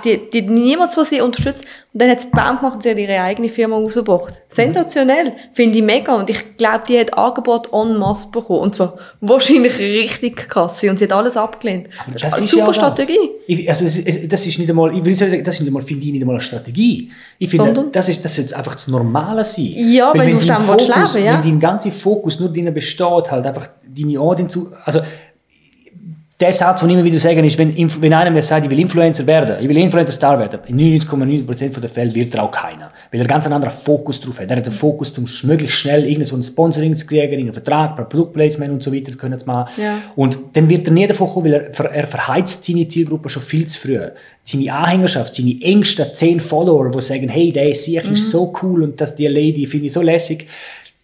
die, die, niemand, der sie unterstützt. Und dann hat sie Baum gemacht und sie hat ihre eigene Firma rausgebracht. Mhm. Sensationell. Finde ich mega. Und ich glaube, die hat Angebot en masse bekommen. Und zwar wahrscheinlich richtig krass. Und sie hat alles abgelehnt. Das, das ist eine super ja Strategie. Ich, also, das ist nicht einmal, ich will sagen, das ist nicht einmal, finde ich, nicht einmal eine Strategie. Ich finde, Sondern? das ist, das sollte einfach das Normale sein. Ja, Weil wenn, wenn du auf dem Fokus, leben, ja. Wenn dein ganzer Fokus nur darin besteht, halt einfach deine Audience zu, also, der Satz, den ich immer wieder sage, ist, wenn, wenn einer mir sagt, ich will Influencer werden, ich will Influencer-Star werden, in 99,9% der Fälle wird er auch keiner. Weil er ganz einen anderen Fokus drauf hat. Er hat den Fokus, um möglichst schnell irgendein so ein Sponsoring zu kriegen, einen Vertrag, ein Produktplacement und so weiter zu können zu machen. Ja. Und dann wird er nie davon kommen, weil er, er verheizt seine Zielgruppe schon viel zu früh. Seine Anhängerschaft, seine engsten 10 Follower, die sagen, hey, der Sieg mhm. ist so cool und das, die Lady finde ich so lässig,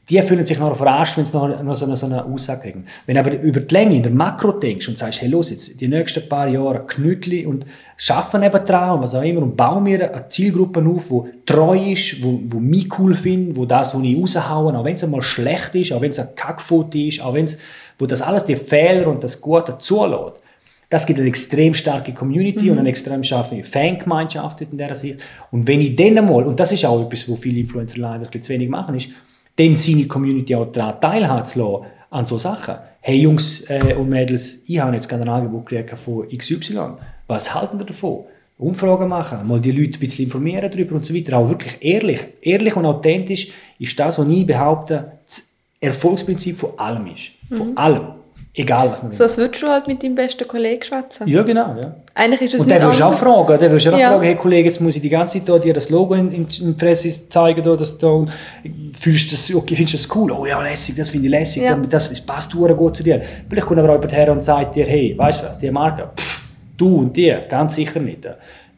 die fühlen sich noch verarscht, wenn sie noch, noch, so, eine, so eine Aussage kriegen. Wenn du aber über die Länge in der Makro denkst und sagst, hey, los, jetzt die nächsten paar Jahre Knütli und schaffen eben dran und was auch immer und bauen mir eine Zielgruppe auf, die treu ist, wo, wo mich cool findet, wo das, was ich raushaue, auch wenn es einmal schlecht ist, auch wenn es ein Kackfoto ist, auch wenn es, wo das alles die Fehler und das Gute zulässt. Das gibt eine extrem starke Community mhm. und eine extrem starke Fangemeinschaft in dieser Sicht. Und wenn ich dann mal, und das ist auch etwas, wo viele Influencer leider zu wenig machen, ist, dann seine Community auch daran teilhaben zu lassen an so Sachen. Hey Jungs äh, und Mädels, ich habe jetzt gerade ein Angebot gekriegt von XY. Was halten ihr davon? Umfragen machen, mal die Leute ein bisschen informieren darüber und so weiter. Auch wirklich ehrlich. Ehrlich und authentisch ist das, was ich behaupte, das Erfolgsprinzip von allem ist. Von mhm. allem. Egal, was man So als würdest du halt mit deinem besten Kollegen schwätzen. Ja, genau. Ja. Eigentlich ist es Und der würdest auch fragen, der würdest auch ja. fragen, hey Kollege, jetzt muss ich die ganze Zeit dir das Logo in, in, in Fresse zeigen, da, dass du fühlst das, okay, findest du das cool? Oh ja, lässig, das finde ich lässig, ja. das, das passt gut zu dir. Vielleicht kommt aber auch jemand her und sagt dir, hey, weißt du was, die Marke, pff, du und die, ganz sicher nicht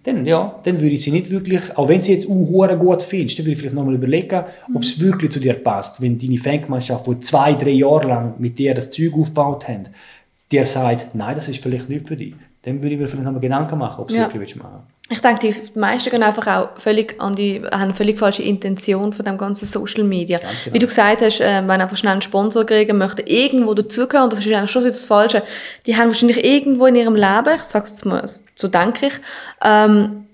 dann, ja, dann würde ich sie nicht wirklich, auch wenn sie jetzt auch gut findest, dann würde ich vielleicht nochmal überlegen, mhm. ob es wirklich zu dir passt. Wenn deine Fangemeinschaft, die zwei, drei Jahre lang mit dir das Zeug aufgebaut haben, dir sagt, nein, das ist vielleicht nicht für dich, dann würde ich mir vielleicht nochmal Gedanken machen, ob du ja. wirklich machen ich denke, die meisten gehen einfach auch völlig an die, haben eine völlig falsche Intention von dem ganzen Social Media. Genau. Wie du gesagt hast, äh, wenn einfach schnell einen Sponsor kriegen möchten, irgendwo dazugehören, das ist eigentlich schon das Falsche. Die haben wahrscheinlich irgendwo in ihrem Leben, ich sage es mal, so denke ich, ähm,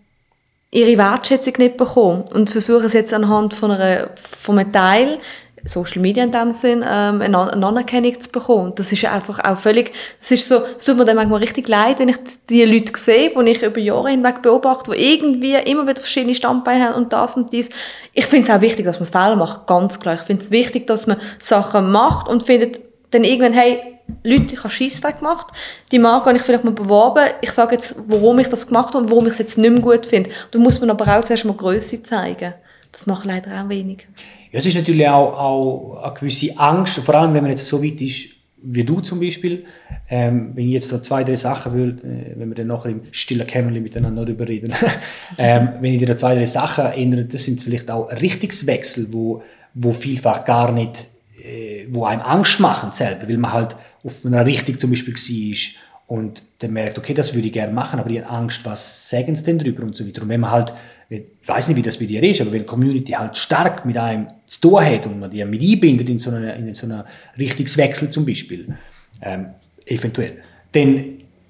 ihre Wertschätzung nicht bekommen und versuchen es jetzt anhand von, einer, von einem Teil Social Media in dem Sinn ähm, eine Anerkennung zu bekommen. Das ist einfach auch völlig, das ist so, es tut mir dann manchmal richtig leid, wenn ich die Leute sehe, die ich über Jahre hinweg beobachte, die irgendwie immer wieder verschiedene Standbeine haben und das und dies. Ich finde es auch wichtig, dass man Fehler macht, ganz klar. Ich finde es wichtig, dass man Sachen macht und findet dann irgendwann, hey, Leute, ich habe Scheissdreck gemacht, die Marke habe ich vielleicht mal beworben, ich sage jetzt, warum ich das gemacht habe und warum ich es jetzt nicht mehr gut finde. Da muss man aber auch zuerst mal Größe zeigen. Das macht leider auch wenig. Ja, es ist natürlich auch, auch eine gewisse Angst, vor allem wenn man jetzt so weit ist, wie du zum Beispiel, ähm, wenn ich jetzt da zwei, drei Sachen würde, äh, wenn wir dann nachher im stillen Kämmerchen miteinander darüber reden, ähm, wenn ich dir zwei, drei Sachen erinnere, das sind vielleicht auch Richtungswechsel, wo, wo vielfach gar nicht, äh, wo einem Angst machen selber, weil man halt auf einer Richtung zum Beispiel war und dann merkt, okay, das würde ich gerne machen, aber ich habe Angst, was sagen sie denn darüber und so weiter. Und wenn man halt ich weiß nicht, wie das bei dir ist, aber wenn die Community halt stark mit einem zu tun hat und man die mit einbindet in so einen, in so Richtungswechsel zum Beispiel, ähm, eventuell, dann,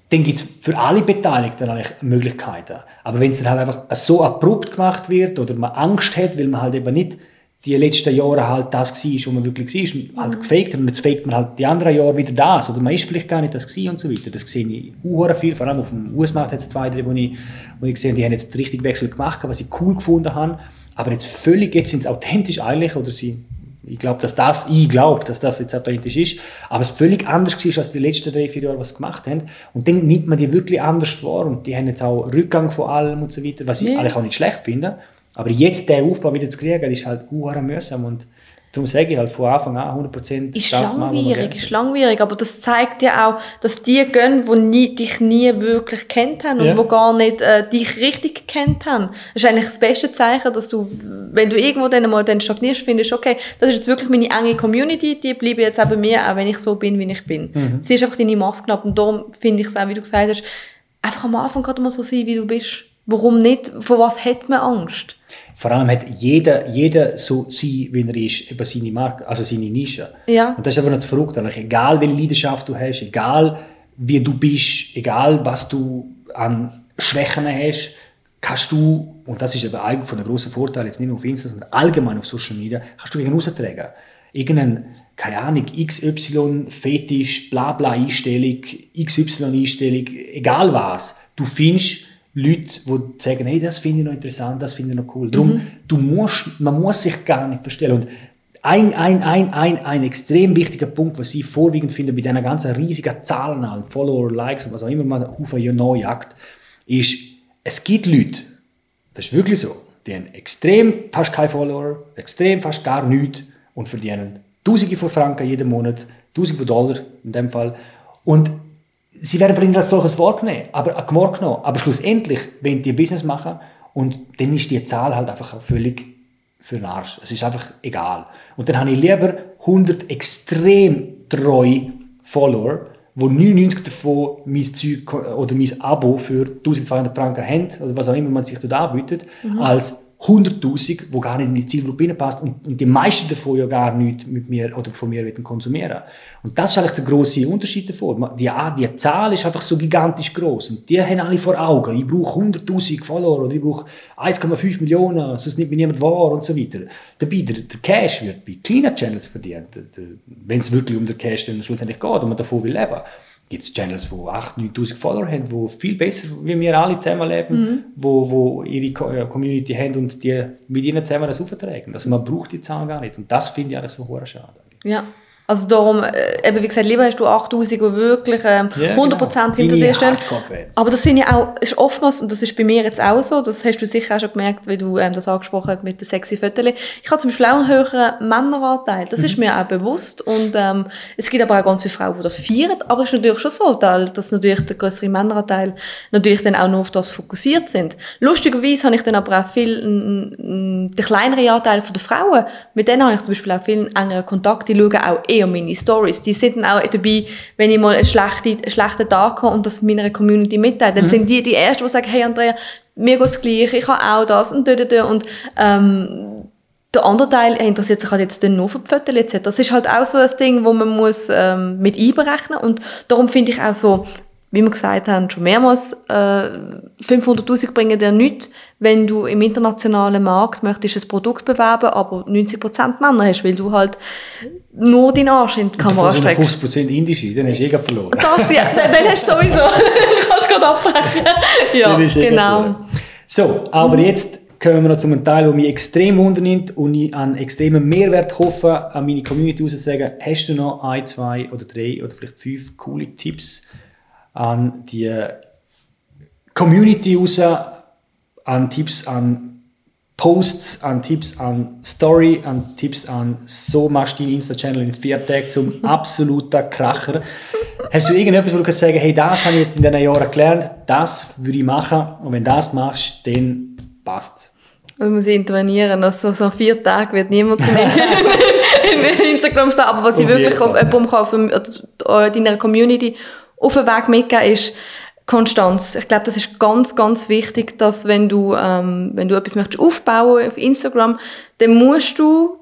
dann gibt es für alle Beteiligten eigentlich Möglichkeiten. Aber wenn es dann halt einfach so abrupt gemacht wird oder man Angst hat, weil man halt eben nicht die letzten Jahre halt das war, was man wirklich war, halt mhm. gefaked hat und jetzt faked man halt die anderen Jahre wieder das oder man ist vielleicht gar nicht das gewesen und so weiter. Das sehe ich auch viel, vor allem auf dem US-Markt hat es zwei, drei, wo ich, wo ich gesehen die haben jetzt richtig Wechsel gemacht, was sie cool gefunden haben, aber jetzt völlig, jetzt sind sie authentisch eigentlich oder sie ich glaube, dass das, ich glaube, dass das jetzt authentisch ist, aber es völlig anders war, als die letzten drei, vier Jahre, was sie gemacht haben. Und dann nimmt man die wirklich anders vor und die haben jetzt auch Rückgang von allem und so weiter, was ich ja. eigentlich auch nicht schlecht finde. Aber jetzt den Aufbau wieder zu kriegen, ist halt uhr mühsam und darum sage ich halt von Anfang an 100 Prozent. Ist langwierig, ist langwierig, aber das zeigt ja auch, dass die gehen, die nie, dich nie wirklich kennt haben und ja. wo gar nicht äh, dich richtig kennt haben. Das ist eigentlich das beste Zeichen, dass du, wenn du irgendwo dann mal dann stagnierst, findest, okay, das ist jetzt wirklich meine enge Community, die bleiben jetzt auch bei mir, auch wenn ich so bin, wie ich bin. Mhm. Sie ist einfach deine Maske ab und darum finde ich es auch, wie du gesagt hast, einfach am Anfang gerade mal so sein, wie du bist. Warum nicht? Vor was hat man Angst? Vor allem hat jeder, jeder so sein, wie er ist, über seine Marke, also seine Nische. Ja. Und das ist einfach noch verrückt. Eigentlich. Egal, welche Leidenschaft du hast, egal, wie du bist, egal, was du an Schwächen hast, kannst du, und das ist eben einer von der grossen Vorteile, jetzt nicht nur auf Instagram, sondern allgemein auf Social Media, kannst du gegen raustragen. Irgendeinen, keine Ahnung, XY, Fetisch, Blabla Einstellung, XY Einstellung, egal was, du findest Leute, die sagen, hey, das finde ich noch interessant, das finde ich noch cool. Darum, mhm. du musst, man muss sich gar nicht verstellen. Und ein, ein, ein, ein, ein extrem wichtiger Punkt, was ich vorwiegend finde, bei diesen ganzen riesigen Zahlen an Follower, Likes und was auch immer man auf neu jagt, ist, es gibt Leute, das ist wirklich so, die haben extrem fast keine Follower, extrem fast gar nichts und verdienen Tausende von Franken jeden Monat, Tausende von Dollar in dem Fall. Und sie werden vielleicht als solches wahrgenommen, aber, äh, wahrgenommen. aber schlussendlich, wenn die Business machen und dann ist die Zahl halt einfach völlig für den Arsch. Es ist einfach egal. Und dann habe ich lieber 100 extrem treu Follower, wo 99 davon mein Zeug oder mein Abo für 1200 Franken haben, oder was auch immer man sich dort anbietet, mhm. als 100'000, die gar nicht in die Zielgruppe passt und, und die meisten davon ja gar nicht mit mir oder von mir konsumieren Und das ist eigentlich der grosse Unterschied davon. Die, die Zahl ist einfach so gigantisch groß und die haben alle vor Augen. Ich brauche 100'000 Follower oder ich brauche 1,5 Millionen, sonst nimmt mir niemand wahr und so weiter. Dabei, der, der Cash wird bei kleinen Channels verdient, wenn es wirklich um den Cash dann schlussendlich geht und man davon will leben gibt es Channels, die 8'000, 9'000 Follower haben, die viel besser, wie wir alle zusammenleben, mhm. wo, wo ihre äh, Community haben und die mit ihnen zusammen das auftragen. Also man braucht die Zahlen gar nicht. Und das finde ich auch so schade. Ja. Also darum, äh, eben wie gesagt, lieber hast du 8000, die wirklich äh, 100% genau. hinter dir stehen. Aber das sind ja auch, ist oftmals, und das ist bei mir jetzt auch so, das hast du sicher auch schon gemerkt, wie du ähm, das angesprochen hast mit den sexy Fotos. Ich habe zum Beispiel auch einen höheren Männeranteil. Das mhm. ist mir auch bewusst. Und ähm, es gibt aber auch ganz viele Frauen, die das feiern. Aber es ist natürlich schon so, dass natürlich der größere Männeranteil natürlich dann auch nur auf das fokussiert sind. Lustigerweise habe ich dann aber auch viel, den kleineren Anteil von den Frauen, mit denen habe ich zum Beispiel auch viel engeren Kontakt. Die schauen auch eher meine Stories. Die sind dann auch dabei, wenn ich mal einen schlechten, einen schlechten Tag habe und das meiner Community mitteile. Dann mhm. sind die die Ersten, die sagen, hey Andrea, mir geht's gleich, ich habe auch das und da, und ähm, der andere Teil interessiert sich halt jetzt nur für die Fotos etc. Das ist halt auch so ein Ding, wo man muss ähm, mit einberechnen und darum finde ich auch so, wie wir gesagt haben, schon mehrmals, äh, 500'000 bringen dir nichts, wenn du im internationalen Markt möchtest ein Produkt bewerben, aber 90% Männer hast, weil du halt nur deinen Arsch in die Kamera streckst. 50% Indische, dann hast du eh verloren. Das ja, dann, dann hast du sowieso, kannst du gerade abbrechen. ja, eh genau. So, aber jetzt kommen wir noch zu einem Teil, der mich extrem wundernimmt und ich an extremen Mehrwert hoffe, an meine Community auszusagen. Hast du noch ein, zwei oder drei oder vielleicht fünf coole Tipps an die Community raus, an Tipps an Posts, an Tipps an Story, an Tipps an so machst du deinen Insta-Channel in vier Tagen zum absoluten Kracher. Hast du irgendetwas, wo du kannst sagen, hey, das habe ich jetzt in diesen Jahren gelernt, das würde ich machen und wenn du das machst, dann passt es. Man muss intervenieren, also so vier Tage wird niemand zu in Instagram stehen, aber was ich wirklich auf jemandem auf, auf deiner Community auf den Weg mitgeben ist, Konstanz. Ich glaube, das ist ganz, ganz wichtig, dass wenn du, ähm, wenn du etwas möchtest aufbauen auf Instagram, dann musst du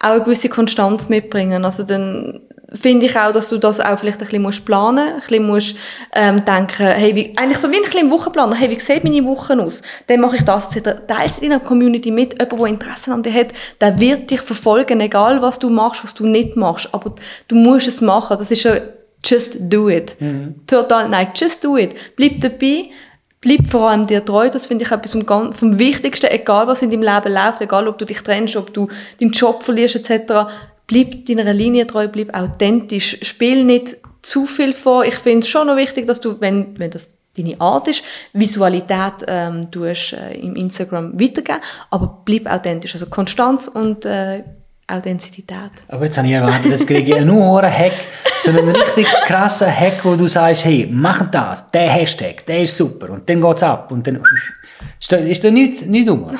auch eine gewisse Konstanz mitbringen. Also dann finde ich auch, dass du das auch vielleicht ein bisschen musst planen, ein bisschen musst ähm, denken, hey, wie, eigentlich so wie ein bisschen Wochenplan, hey, wie sieht meine Woche aus? Dann mache ich das, teilst in der Community mit, jemand, der Interesse an dir hat, der wird dich verfolgen, egal was du machst, was du nicht machst, aber du musst es machen, das ist eine just do it. Mhm. Total, nein, just do it. Bleib dabei, bleib vor allem dir treu. Das finde ich etwas vom, vom Wichtigsten, egal was in deinem Leben läuft, egal ob du dich trennst, ob du deinen Job verlierst etc. Bleib deiner Linie treu, bleib authentisch. Spiel nicht zu viel vor. Ich finde es schon noch wichtig, dass du, wenn, wenn das deine Art ist, Visualität ähm, tust, äh, im Instagram weitergeben, aber bleib authentisch. Also Konstanz und äh, Authentizität. Aber jetzt habe ich erwartet, jetzt kriege ich nur einen Hack, so einen richtig krassen Hack, wo du sagst, hey, mach das, der Hashtag, der ist super und dann geht es ab und dann ist da, ist da nicht, nicht dumm.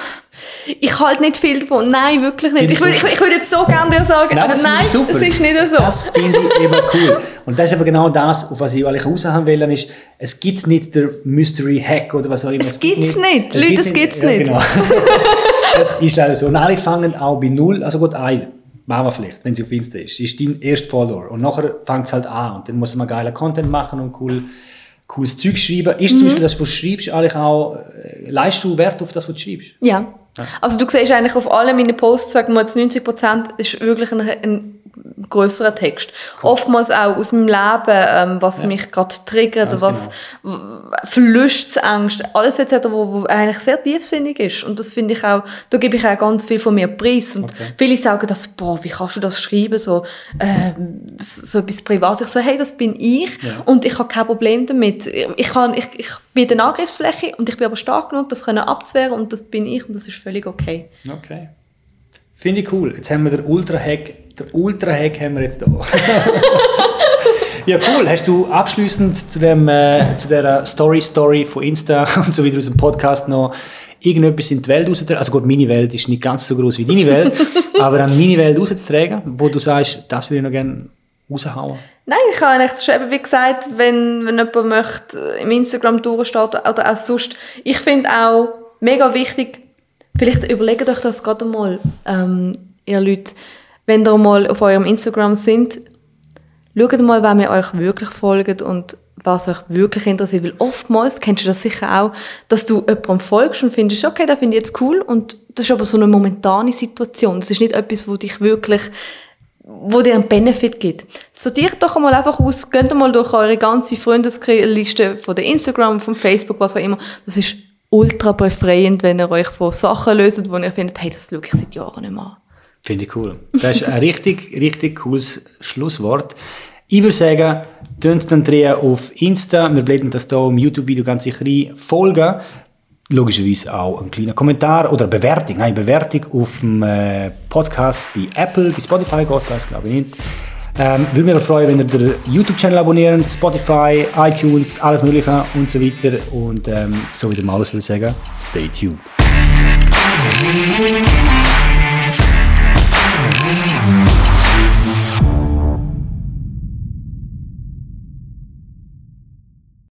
Ich halte nicht viel davon. Nein, wirklich nicht. Ich, würde ich, ich würd jetzt so gerne dir sagen, nein, aber nein, es ist nicht so. Das finde ich eben cool. Und das ist aber genau das, auf was ich eigentlich raus haben will, ist, es gibt nicht der Mystery Hack oder was auch immer. Es, es gibt es nicht. nicht. Leute, es gibt es nicht. Ja, genau. das ist leider so. Und alle fangen auch bei Null, also gut, ein, machen wir vielleicht, wenn sie auf Insta ist, ist dein erster Follower. Und nachher fängt es halt an. Und dann muss man geiler Content machen und cool, cooles Zeug schreiben. Ist mhm. zum Beispiel das, was du schreibst, eigentlich auch, äh, leistest du Wert auf das, was du schreibst? Ja. ja. Also du siehst eigentlich auf allen meinen Posts, sagen wir jetzt 90 Prozent, ist wirklich ein, ein größerer Text. Cool. Oftmals auch aus meinem Leben, ähm, was ja. mich gerade triggert, Ganz was genau. Verlustängst, alles etc., wo, wo eigentlich sehr tiefsinnig ist. Und das finde ich auch, da gebe ich auch ganz viel von mir preis. Und okay. viele sagen das, boah, wie kannst du das schreiben, so, äh, so etwas privat. Ich so, hey, das bin ich ja. und ich habe kein Problem damit. Ich, kann, ich, ich bin in der Angriffsfläche und ich bin aber stark genug, das können abzuwehren und das bin ich und das ist völlig okay. Okay. Finde ich cool. Jetzt haben wir den Ultra-Hack der Ultra-Hack haben wir jetzt hier. ja, cool. Hast du abschließend zu, dem, äh, zu der Story-Story von Insta und so wieder aus dem Podcast noch irgendetwas in die Welt rauszutragen. Also gut, meine Welt ist nicht ganz so groß wie deine Welt, aber an meine Welt rauszutragen, wo du sagst, das würde ich noch gerne raushauen? Nein, ich habe eigentlich schon eben, wie gesagt, wenn, wenn jemand möchte, im Instagram durchstehen oder auch sonst. Ich finde auch mega wichtig, vielleicht überlegt euch das gerade mal, ähm, ihr Leute, wenn ihr mal auf eurem Instagram sind, schaut mal, wem ihr euch wirklich folgt und was euch wirklich interessiert. Weil oftmals, kennst du das sicher auch, dass du jemandem folgst und findest, okay, das finde ich jetzt cool und das ist aber so eine momentane Situation. Das ist nicht etwas, wo dich wirklich wo dir einen Benefit gibt. Sortiert doch einmal einfach aus, geht mal durch eure ganze Freundesliste von der Instagram, von Facebook, was auch immer. Das ist ultra befreiend, wenn ihr euch von Sachen löst, wo ihr findet, hey, das schaue ich seit Jahren nicht mehr an. Finde ich cool. Das ist ein richtig, richtig cooles Schlusswort. Ich würde sagen, tönt dann drehen auf Insta. Wir blenden das hier im YouTube-Video ganz sicher rein. Folgen. Logischerweise auch ein kleiner Kommentar oder Bewertung. Nein, Bewertung auf dem äh, Podcast bei Apple, bei Spotify geht das, glaube ich nicht. Ähm, würde mich freuen, wenn ihr den YouTube-Channel abonnieren, Spotify, iTunes, alles Mögliche und so weiter. Und ähm, so wie der Malus will sagen, stay tuned.